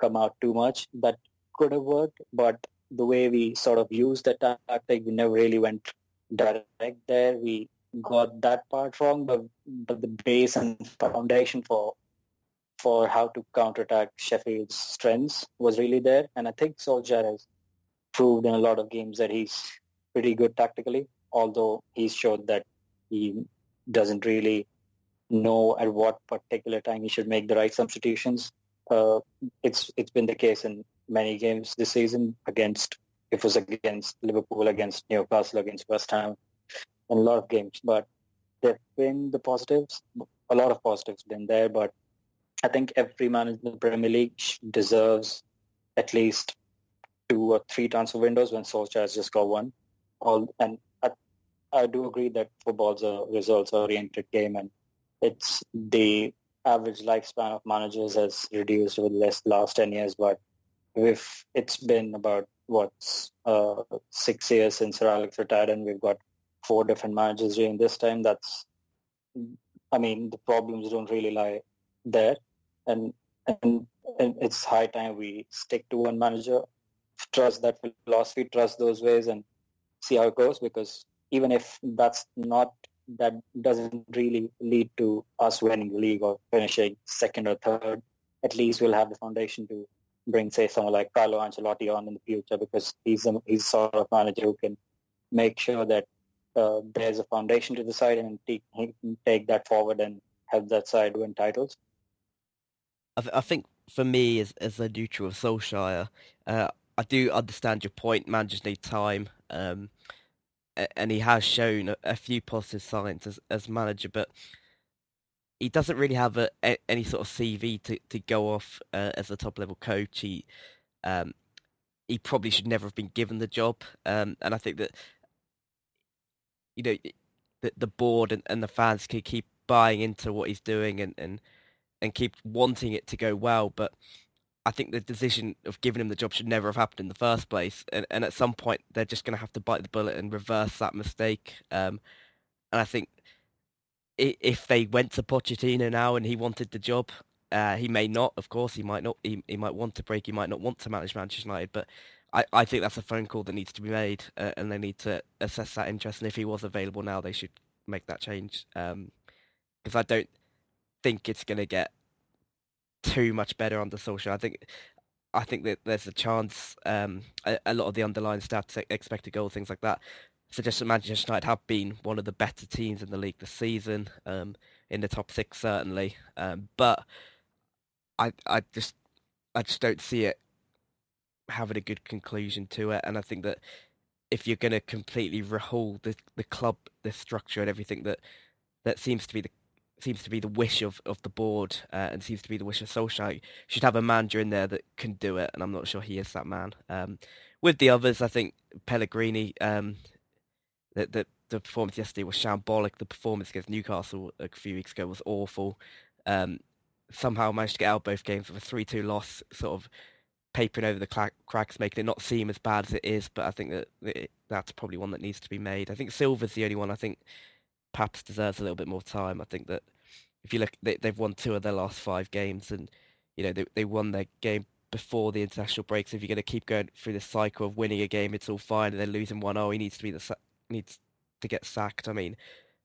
come out too much. That could have worked, but the way we sort of used the tactic, we never really went direct there. We got that part wrong, but but the base and foundation for for how to counterattack Sheffield's strengths was really there. And I think Solskjaer has proved in a lot of games that he's pretty good tactically, although he's showed that he doesn't really know at what particular time he should make the right substitutions. Uh, it's it's been the case in many games this season against it was against Liverpool, against Newcastle, against West Ham, in a lot of games. But there've been the positives, a lot of positives been there. But I think every man in the Premier League deserves at least two or three transfer windows when Solskjaer has just got one. All and I, I do agree that football's a results-oriented game, and it's the average lifespan of managers has reduced over the last, last 10 years, but if it's been about what uh, six years since Sir Alex retired, and we've got four different managers during this time. That's, I mean, the problems don't really lie there, and and, and it's high time we stick to one manager, trust that philosophy, trust those ways, and see how it goes. Because even if that's not that doesn't really lead to us winning the league or finishing second or third, at least we'll have the foundation to bring, say, someone like Carlo Ancelotti on in the future because he's a, he's sort of manager who can make sure that uh, there's a foundation to the side and he can take that forward and help that side win titles. I, th- I think for me, as as a neutral of Solskjaer, uh, I do understand your point. Managers need time, um, and he has shown a, a, few positive signs as as manager, but he doesn't really have a, a, any sort of CV to, to go off uh, as a top level coach. He um, he probably should never have been given the job, um, and I think that you know the, the board and, and the fans can keep buying into what he's doing and, and and keep wanting it to go well. But I think the decision of giving him the job should never have happened in the first place. And, and at some point, they're just going to have to bite the bullet and reverse that mistake. Um, and I think if they went to Pochettino now and he wanted the job, uh, he may not. Of course, he might not. He, he might want to break. He might not want to manage Manchester United. But I, I think that's a phone call that needs to be made, uh, and they need to assess that interest. And if he was available now, they should make that change. Because um, I don't think it's going to get too much better under Solskjaer. I think I think that there's a chance um, a, a, lot of the underlying stats, expected goals, things like that, suggest that Manchester United have been one of the better teams in the league this season, um, in the top six certainly. Um, but I I just I just don't see it having a good conclusion to it, and I think that if you're going to completely rehaul the the club, the structure, and everything that that seems to be the seems to be the wish of, of the board uh, and seems to be the wish of Solskjaer. You should have a manager in there that can do it, and I'm not sure he is that man. Um, with the others, I think Pellegrini, um, the, the performance yesterday was shambolic. The performance against Newcastle a few weeks ago was awful. Um, somehow managed to get out both games with a 3-2 loss, sort of papering over the cracks, making it not seem as bad as it is. But I think that it, that's probably one that needs to be made. I think Silva's the only one I think perhaps deserves a little bit more time. I think that if you look, they, have won two of their last five games, and you know they they won their game before the international break. So If you're going to keep going through this cycle of winning a game, it's all fine, and then losing one, oh, he needs to be the needs to get sacked. I mean,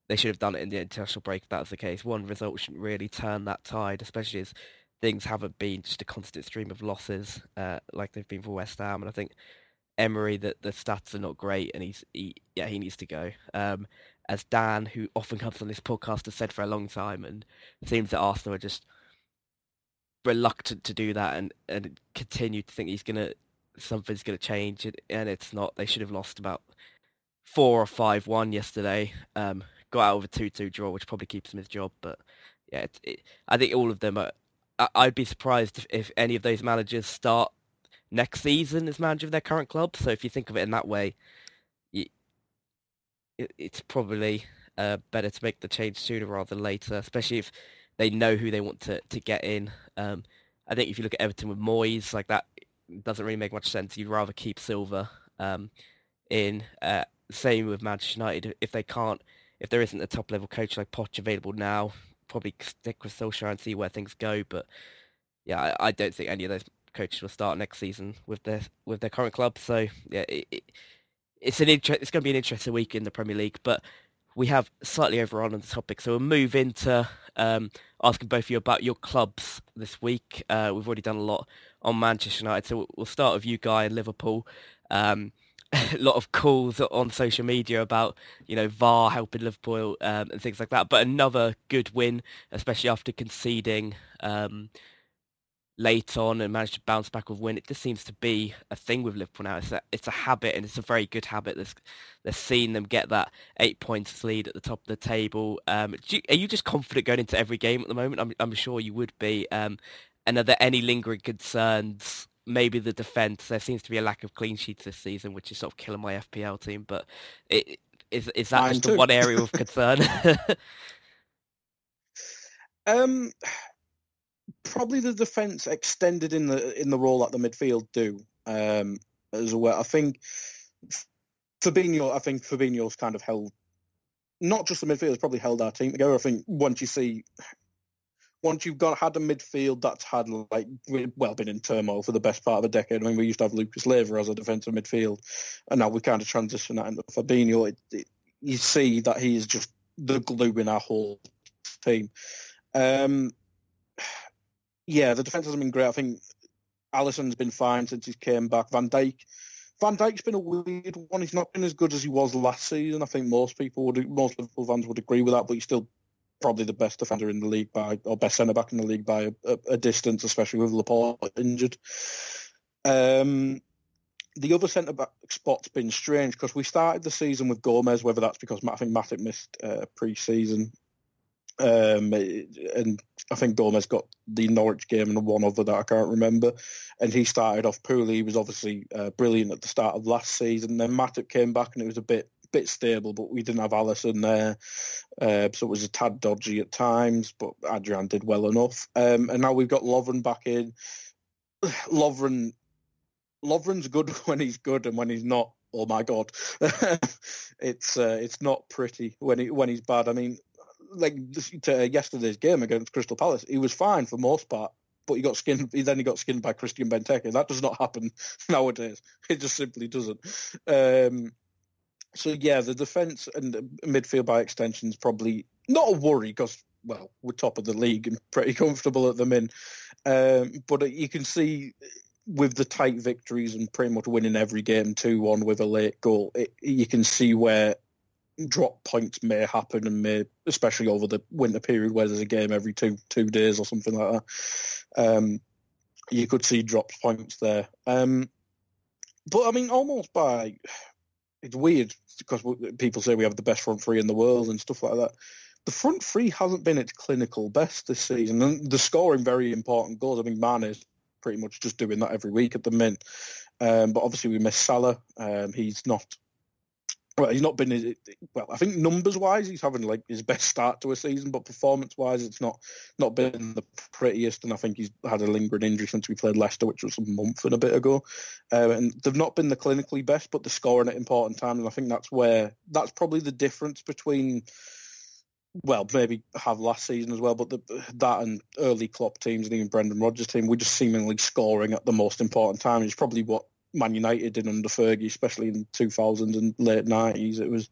they should have done it in the international break if that was the case. One result shouldn't really turn that tide, especially as things haven't been just a constant stream of losses uh, like they've been for West Ham. And I think Emery, that the stats are not great, and he's he, yeah he needs to go. Um, as Dan, who often comes on this podcast, has said for a long time, and seems that Arsenal are just reluctant to do that and, and continue to think he's gonna something's gonna change, and it's not. They should have lost about four or five one yesterday. Um, got out of a two two draw, which probably keeps him his job. But yeah, it, it, I think all of them are. I, would be surprised if, if any of those managers start next season as manager of their current club. So if you think of it in that way, it, it's probably uh, better to make the change sooner rather than later, especially if they know who they want to, to get in. Um, I think if you look at Everton with Moyes, like that doesn't really make much sense. You'd rather keep Silva um, in. Uh, same with Manchester United. If they can't, if there isn't a top level coach like Poch available now, probably stick with Solskjaer and see where things go. But yeah, I, I don't think any of those coaches will start next season with their with their current club. So yeah, it, it, it's an inter- it's going to be an interesting week in the Premier League, but we have slightly overrun on the topic, so we'll move into um, asking both of you about your clubs this week. Uh, we've already done a lot on Manchester United, so we'll start with you, Guy, in Liverpool. Um, a lot of calls on social media about you know VAR helping Liverpool um, and things like that, but another good win, especially after conceding um, late on and managed to bounce back with win. It just seems to be a thing with Liverpool now. It's a, it's a habit and it's a very good habit. They're seeing them get that eight points lead at the top of the table. Um, you, are you just confident going into every game at the moment? I'm, I'm sure you would be. Um, and are there any lingering concerns? Maybe the defence. There seems to be a lack of clean sheets this season, which is sort of killing my FPL team. But it, is is that Mine just too. one area of concern? um, probably the defence extended in the in the role that the midfield do um, as well. I think Fabinho, I think Fabinho's kind of held not just the midfield, probably held our team together. I think once you see once you've got had a midfield that's had like well been in turmoil for the best part of a decade. I mean, we used to have Lucas Leiva as a defensive midfield, and now we kind of transition that into Fabinho. It, it, you see that he is just the glue in our whole team. Um, yeah, the defence hasn't been great. I think Alisson's been fine since he came back. Van Dijk, Van Dijk's been a weird one. He's not been as good as he was last season. I think most people would, most Liverpool fans would agree with that. But he's still probably the best defender in the league by, or best centre back in the league by a, a, distance, especially with Laporte injured. Um, the other centre back spot's been strange because we started the season with Gomez. Whether that's because I think Matip missed uh, pre-season um, and I think Gomez got the Norwich game and one other that I can't remember. And he started off poorly. He was obviously uh, brilliant at the start of last season. Then Matip came back and it was a bit bit stable, but we didn't have Alisson there, uh, so it was a tad dodgy at times. But Adrian did well enough, um, and now we've got Lovren back in. Lovren, Lovren's good when he's good, and when he's not, oh my god, it's uh, it's not pretty when he when he's bad. I mean, like to yesterday's game against Crystal Palace, he was fine for most part, but he got skinned. He then he got skinned by Christian Benteke. That does not happen nowadays. It just simply doesn't. Um, so yeah, the defence and the midfield by extension is probably not a worry because well we're top of the league and pretty comfortable at the min. Um, but you can see with the tight victories and pretty much winning every game two one with a late goal, it, you can see where drop points may happen and may, especially over the winter period where there's a game every two two days or something like that. Um, you could see drop points there. Um, but I mean, almost by it's weird because people say we have the best front three in the world and stuff like that. The front three hasn't been its clinical best this season, and the scoring very important goals. I mean, Mane is pretty much just doing that every week at the mint. Um, but obviously, we miss Salah. Um, he's not well, he's not been well. I think numbers wise, he's having like his best start to a season, but performance wise, it's not not been the prettiest. And I think he's had a lingering injury since we played Leicester, which was a month and a bit ago. Uh, and they've not been the clinically best, but they're scoring at important times. And I think that's where that's probably the difference between. Well, maybe have last season as well, but the, that and early Klopp teams and even Brendan Rodgers' team, we're just seemingly scoring at the most important time. It's probably what Man United did under Fergie, especially in 2000s and late 90s. It was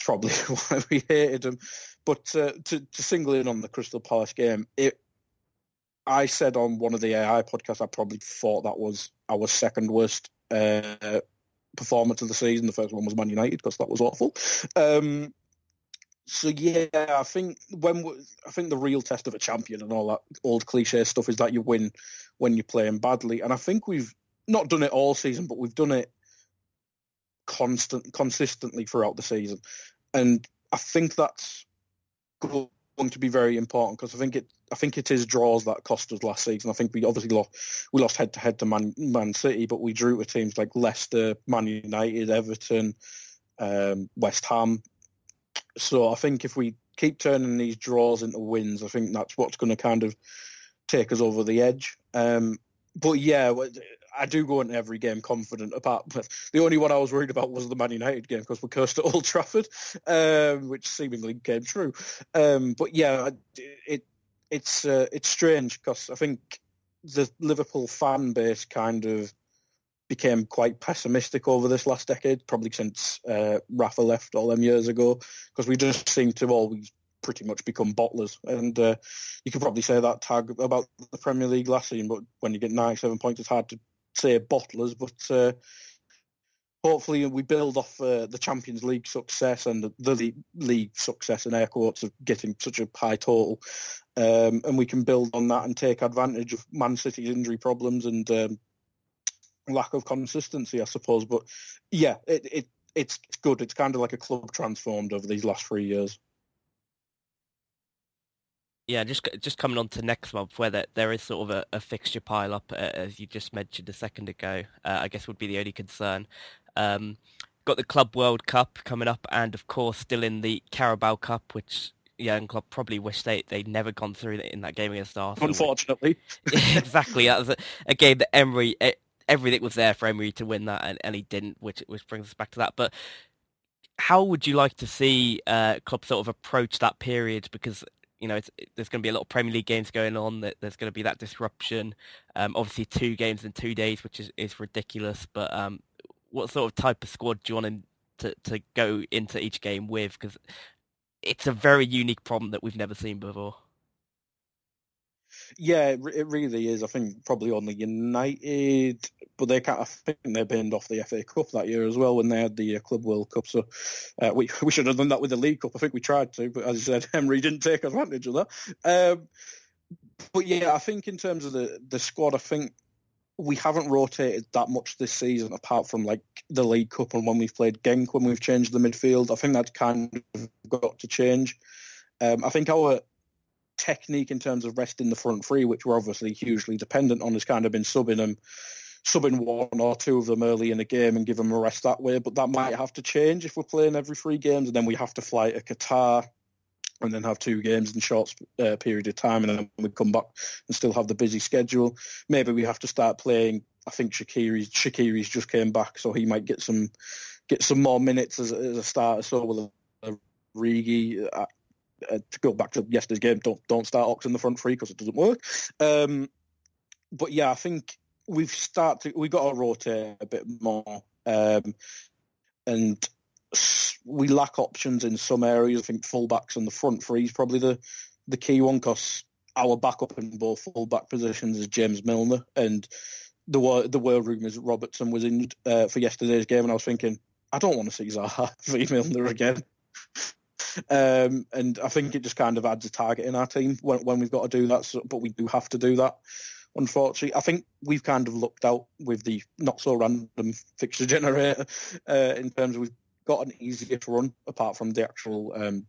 probably why we hated them. But uh, to, to single in on the Crystal Palace game, it I said on one of the AI podcasts, I probably thought that was our second worst uh, performance of the season. The first one was Man United because that was awful. Um, so yeah, I think when I think the real test of a champion and all that old cliche stuff is that you win when you're playing badly, and I think we've not done it all season, but we've done it constant, consistently throughout the season, and I think that's going to be very important because I think it, I think it is draws that cost us last season. I think we obviously lost, we lost head to head to Man, Man City, but we drew with teams like Leicester, Man United, Everton, um, West Ham. So I think if we keep turning these draws into wins, I think that's what's going to kind of take us over the edge. Um, but yeah, I do go into every game confident. Apart, the only one I was worried about was the Man United game because we're cursed at Old Trafford, um, which seemingly came true. Um, but yeah, it it's uh, it's strange because I think the Liverpool fan base kind of became quite pessimistic over this last decade, probably since uh, Rafa left all them years ago, because we just seem to always pretty much become bottlers. And uh, you could probably say that tag about the Premier League last season, but when you get 97 points, it's hard to say bottlers, but uh, hopefully we build off uh, the Champions League success and the, the, league success in air quotes of getting such a high total, um, and we can build on that and take advantage of Man City's injury problems and um, lack of consistency, I suppose. But yeah, it, it it's good. It's kind of like a club transformed over these last three years yeah, just just coming on to next month, where there, there is sort of a, a fixture pile up, uh, as you just mentioned a second ago. Uh, I guess would be the only concern. Um, got the Club World Cup coming up, and of course, still in the Carabao Cup, which Jurgen Klopp probably wish they they'd never gone through in that game against Arsenal. Unfortunately, exactly. That was a, a game that Emery everything was there for Emery to win that, and, and he didn't, which which brings us back to that. But how would you like to see uh, Klopp sort of approach that period? Because you know, there's going to be a lot of Premier League games going on. That there's going to be that disruption. Um, obviously, two games in two days, which is, is ridiculous. But um, what sort of type of squad do you want to, to go into each game with? Because it's a very unique problem that we've never seen before. Yeah, it really is. I think probably only United, but they can't. I think they banned off the FA Cup that year as well when they had the uh, Club World Cup. So uh, we we should have done that with the League Cup. I think we tried to, but as you said, Emery didn't take advantage of that. Um, but yeah, I think in terms of the the squad, I think we haven't rotated that much this season, apart from like the League Cup and when we've played Genk, when we've changed the midfield. I think that's kind of got to change. Um, I think our technique in terms of resting the front three, which we're obviously hugely dependent on, has kind of been subbing them subbing one or two of them early in the game and give them a rest that way. But that might have to change if we're playing every three games, and then we have to fly to Qatar and then have two games in short uh, period of time, and then we come back and still have the busy schedule. Maybe we have to start playing. I think Shaqiri's Shakiri's just came back, so he might get some get some more minutes as, as a starter. So will Rigi. Uh, uh, to go back to yesterday's game, don't don't start Ox in the front three because it doesn't work. Um, but yeah, I think we've started. We got to rotate a bit more, um, and we lack options in some areas. I think fullbacks and the front three is probably the the key one because our backup in both fullback positions is James Milner, and the were the were rumours Robertson was injured uh, for yesterday's game, and I was thinking I don't want to see Zaha v Milner again. Um, and I think it just kind of adds a target in our team when, when we've got to do that. So, but we do have to do that unfortunately. I think we've kind of looked out with the not so random fixture generator uh, in terms of we've got an easier run apart from the actual um,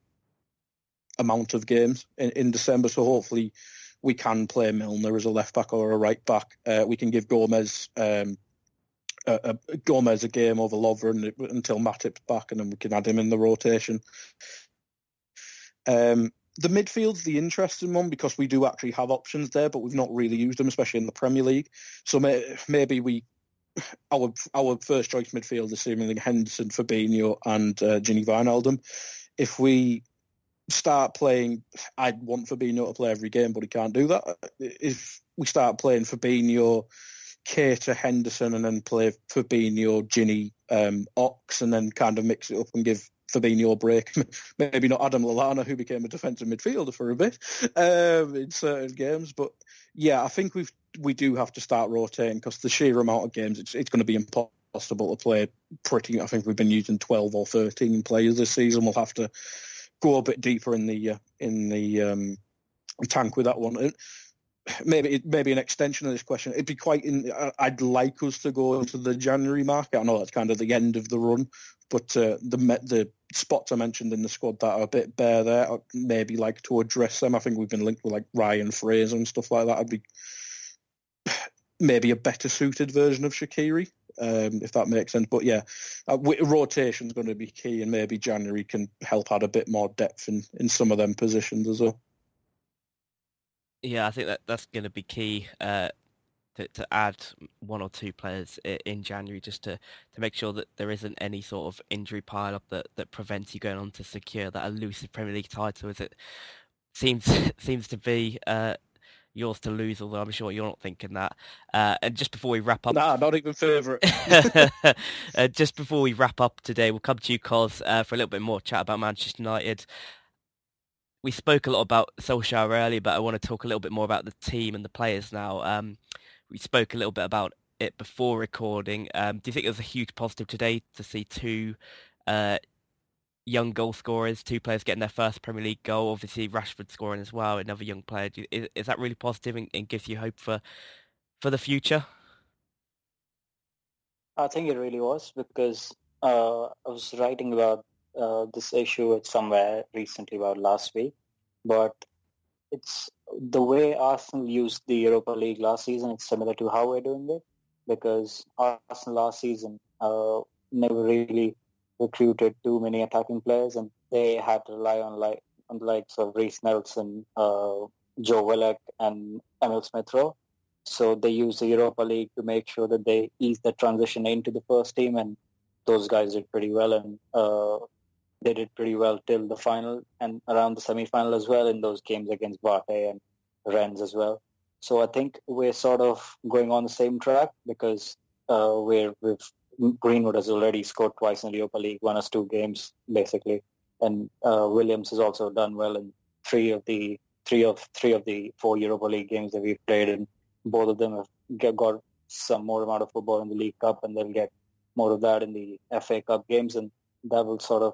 amount of games in, in, December. So hopefully we can play Milner as a left back or a right back. Uh, we can give Gomez um, a, a, Gomez a game over Lovren until Matip's back, and then we can add him in the rotation. Um, the midfield's the interesting one because we do actually have options there, but we've not really used them, especially in the Premier League. So may, maybe we our our first choice midfield is seemingly Henderson, Fabinho, and uh, Gini Wijnaldum. If we start playing, I'd want Fabinho to play every game, but he can't do that. If we start playing Fabinho, Keita, Henderson, and then play Fabinho, Gini, um, Ox, and then kind of mix it up and give Fabinho break. Maybe not Adam Lallana, who became a defensive midfielder for a bit um, in certain games. But yeah, I think we we do have to start rotating because the sheer amount of games, it's, it's going to be impossible to play pretty. I think we've been using 12 or 13 players this season. We'll have to go a bit deeper in the uh, in the um, tank with that one. Maybe maybe an extension of this question. It'd be quite. In, I'd like us to go into the January market. I know that's kind of the end of the run, but uh, the the spots I mentioned in the squad that are a bit bare there, I'd maybe like to address them. I think we've been linked with like Ryan Fraser and stuff like that. I'd be maybe a better suited version of Shaqiri, um, if that makes sense. But yeah, uh, rotation is going to be key, and maybe January can help add a bit more depth in, in some of them positions as well. Yeah, I think that that's going to be key. Uh, to, to add one or two players in January just to, to make sure that there isn't any sort of injury pile up that, that prevents you going on to secure that elusive Premier League title as it seems seems to be uh, yours to lose, although I'm sure you're not thinking that. Uh, and just before we wrap up... Nah, not even favourite. uh, just before we wrap up today, we'll come to you, Cos, uh, for a little bit more chat about Manchester United we spoke a lot about Solskjaer earlier, but I want to talk a little bit more about the team and the players now. Um, we spoke a little bit about it before recording. Um, do you think it was a huge positive today to see two uh, young goal scorers, two players getting their first Premier League goal? Obviously, Rashford scoring as well, another young player. Is, is that really positive and, and gives you hope for for the future? I think it really was because uh, I was writing about uh, this issue is somewhere recently about last week, but it's the way Arsenal used the Europa League last season. It's similar to how we're doing it because Arsenal last season uh, never really recruited too many attacking players, and they had to rely on like on the likes of Reiss Nelson, uh, Joe Willock, and Emil Smith Rowe. So they used the Europa League to make sure that they ease the transition into the first team, and those guys did pretty well. And uh, they did pretty well till the final and around the semi-final as well in those games against Bate and Rennes as well. So I think we're sort of going on the same track because uh, we're with Greenwood has already scored twice in the Europa League, one or two games basically, and uh, Williams has also done well in three of the three of three of the four Europa League games that we've played, and both of them have got some more amount of football in the League Cup, and they'll get more of that in the FA Cup games, and that will sort of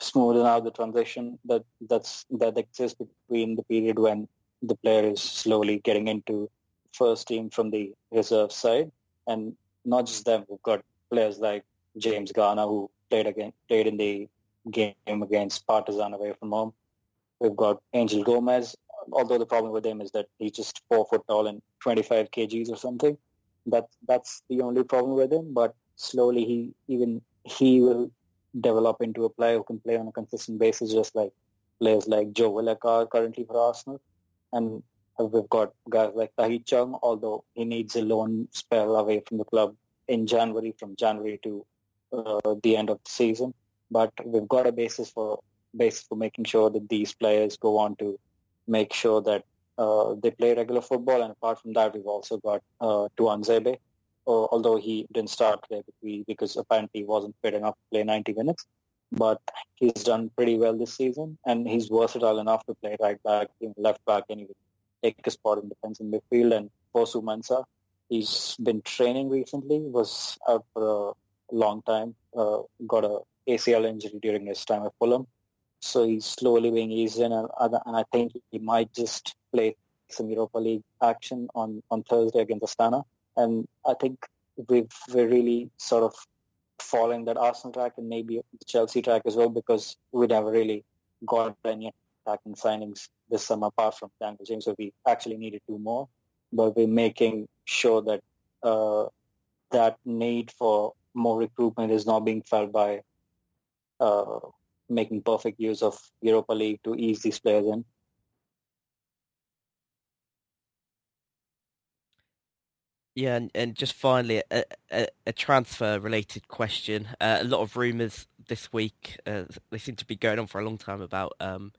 smoothen out the transition that that's that exists between the period when the player is slowly getting into first team from the reserve side, and not just them. We've got players like James Garner who played again played in the game against Partizan away from home. We've got Angel Gomez, although the problem with him is that he's just four foot tall and 25 kgs or something. That that's the only problem with him. But slowly, he even he will develop into a player who can play on a consistent basis, just like players like Joe Willock are currently for Arsenal. And we've got guys like Tahith Chong, although he needs a loan spell away from the club in January, from January to uh, the end of the season. But we've got a basis for basis for making sure that these players go on to make sure that uh, they play regular football. And apart from that, we've also got uh, Tuanzebe, although he didn't start because apparently he wasn't fit enough to play 90 minutes. But he's done pretty well this season, and he's versatile enough to play right back, left back, and even take a spot in defense and midfield. And Fosu Mensah, he's been training recently, was out for a long time, uh, got a ACL injury during his time at Fulham. So he's slowly being eased in, and, and I think he might just play some Europa League action on, on Thursday against Astana. And I think we've we're really sort of following that Arsenal track and maybe the Chelsea track as well because we never really got any attacking signings this summer apart from Daniel James. So we actually needed two more. But we're making sure that uh, that need for more recruitment is not being felt by uh, making perfect use of Europa League to ease these players in. Yeah, and, and just finally, a, a, a transfer-related question. Uh, a lot of rumours this week. Uh, they seem to be going on for a long time about um,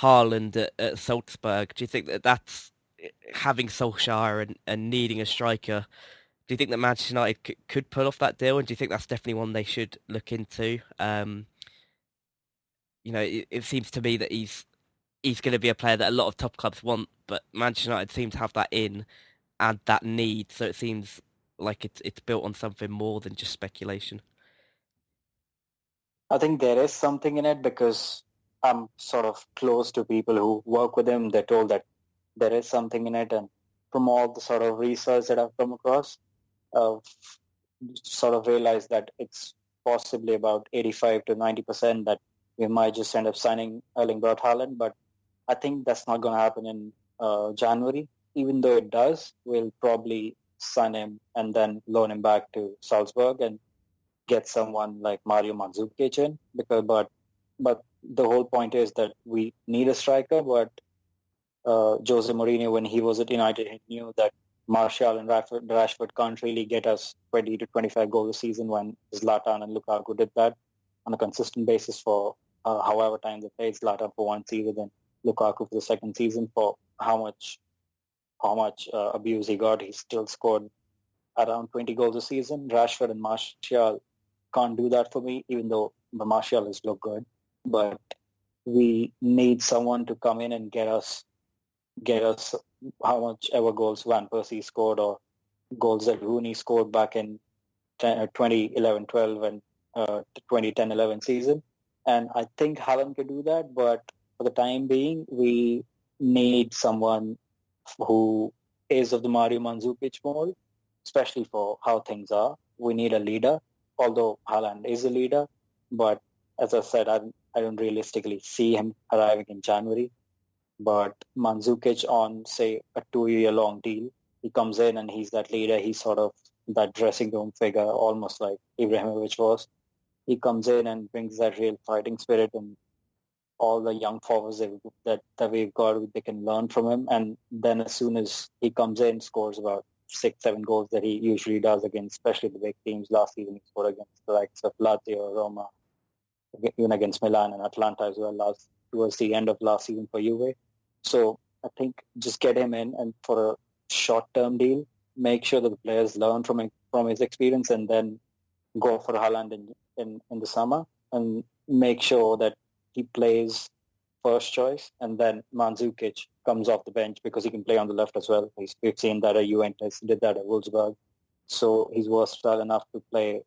Haaland at, at Salzburg. Do you think that that's having Solskjaer and, and needing a striker? Do you think that Manchester United c- could pull off that deal? And do you think that's definitely one they should look into? Um, you know, it, it seems to me that he's he's going to be a player that a lot of top clubs want, but Manchester United seem to have that in and that need. So it seems like it's it's built on something more than just speculation. I think there is something in it because I'm sort of close to people who work with him. They're told that there is something in it, and from all the sort of research that I've come across, I've sort of realized that it's possibly about 85 to 90 percent that we might just end up signing Erling Braut Haaland. But I think that's not going to happen in uh, January even though it does, we'll probably sign him and then loan him back to Salzburg and get someone like Mario Mandzukic in. Because, but, but the whole point is that we need a striker. But uh, Jose Mourinho, when he was at United, he knew that Martial and Rashford, Rashford can't really get us 20 to 25 goals a season when Zlatan and Lukaku did that on a consistent basis for uh, however time they played Zlatan for one season and Lukaku for the second season for how much how much uh, abuse he got, he still scored around 20 goals a season. Rashford and Martial can't do that for me, even though Martial has looked good. But we need someone to come in and get us get us how much ever goals Van Persie scored or goals that Rooney scored back in 2011-12 uh, and uh, 2010-11 season. And I think Haaland could do that, but for the time being, we need someone who is of the Mario Mandzukic mold, especially for how things are. We need a leader, although Haaland is a leader. But as I said, I, I don't realistically see him arriving in January. But Mandzukic on, say, a two-year-long deal, he comes in and he's that leader. He's sort of that dressing room figure, almost like Ibrahimovic was. He comes in and brings that real fighting spirit and all the young forwards that, that we've got, they can learn from him. And then as soon as he comes in, scores about six, seven goals that he usually does against, especially the big teams. Last season, he scored against the likes of Lazio, Roma, even against Milan and Atalanta as well last towards the end of last season for Juve. So I think just get him in and for a short-term deal, make sure that the players learn from from his experience, and then go for Haaland in, in, in the summer and make sure that he plays first choice, and then Mandzukic comes off the bench because he can play on the left as well. He's, we've seen that at Juventus, he did that at Wolfsburg. So he's versatile enough to play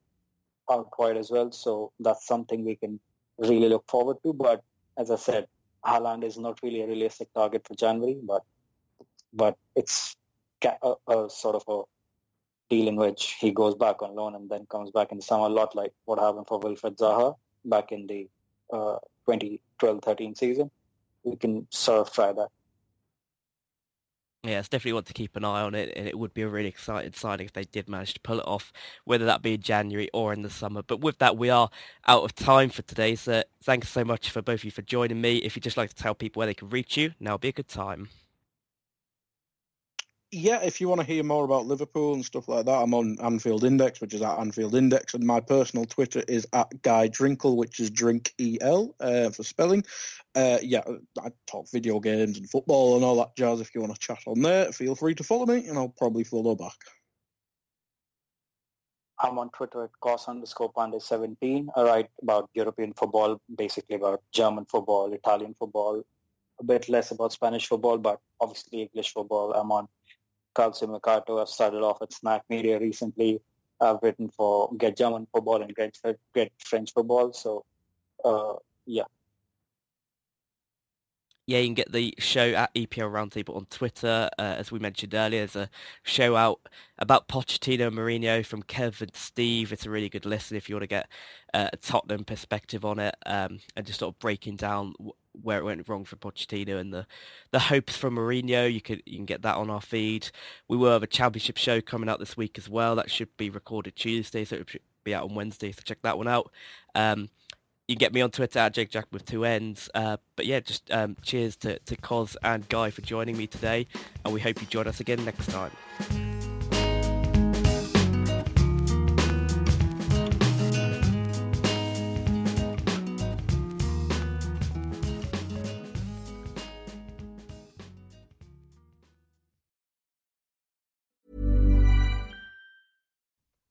out wide as well. So that's something we can really look forward to. But as I said, Haaland is not really a realistic target for January, but but it's a, a sort of a deal in which he goes back on loan and then comes back in the summer, a lot like what happened for Wilfried Zaha back in the uh, 2012-13 season, we can sort of try that. Yeah, it's definitely one to keep an eye on it, and it would be a really exciting signing if they did manage to pull it off, whether that be in January or in the summer. But with that, we are out of time for today, so thanks so much for both of you for joining me. If you'd just like to tell people where they can reach you, now would be a good time yeah, if you want to hear more about Liverpool and stuff like that, I'm on Anfield Index, which is at Anfield Index, and my personal Twitter is at Guy Drinkle, which is Drink El uh, for spelling. Uh, yeah, I talk video games and football and all that jazz. If you want to chat on there, feel free to follow me, and I'll probably follow back. I'm on Twitter at cos underscore panda 17. I write about European football, basically about German football, Italian football, a bit less about Spanish football, but obviously English football. I'm on Calcio Mercato. I've started off at Snack Media recently. I've written for Get German Football and Get, Get French Football. So, uh, yeah. Yeah, you can get the show at EPL Roundtable on Twitter. Uh, as we mentioned earlier, there's a show out about Pochettino and Mourinho from Kev and Steve. It's a really good listen if you want to get uh, a Tottenham perspective on it um, and just sort of breaking down where it went wrong for Pochettino and the, the hopes for Mourinho. You can you can get that on our feed. We will have a championship show coming out this week as well. That should be recorded Tuesday, so it should be out on Wednesday. So check that one out. Um, you can get me on Twitter at Jake Jack with two N's. Uh, but yeah, just um, cheers to, to Cos and Guy for joining me today, and we hope you join us again next time.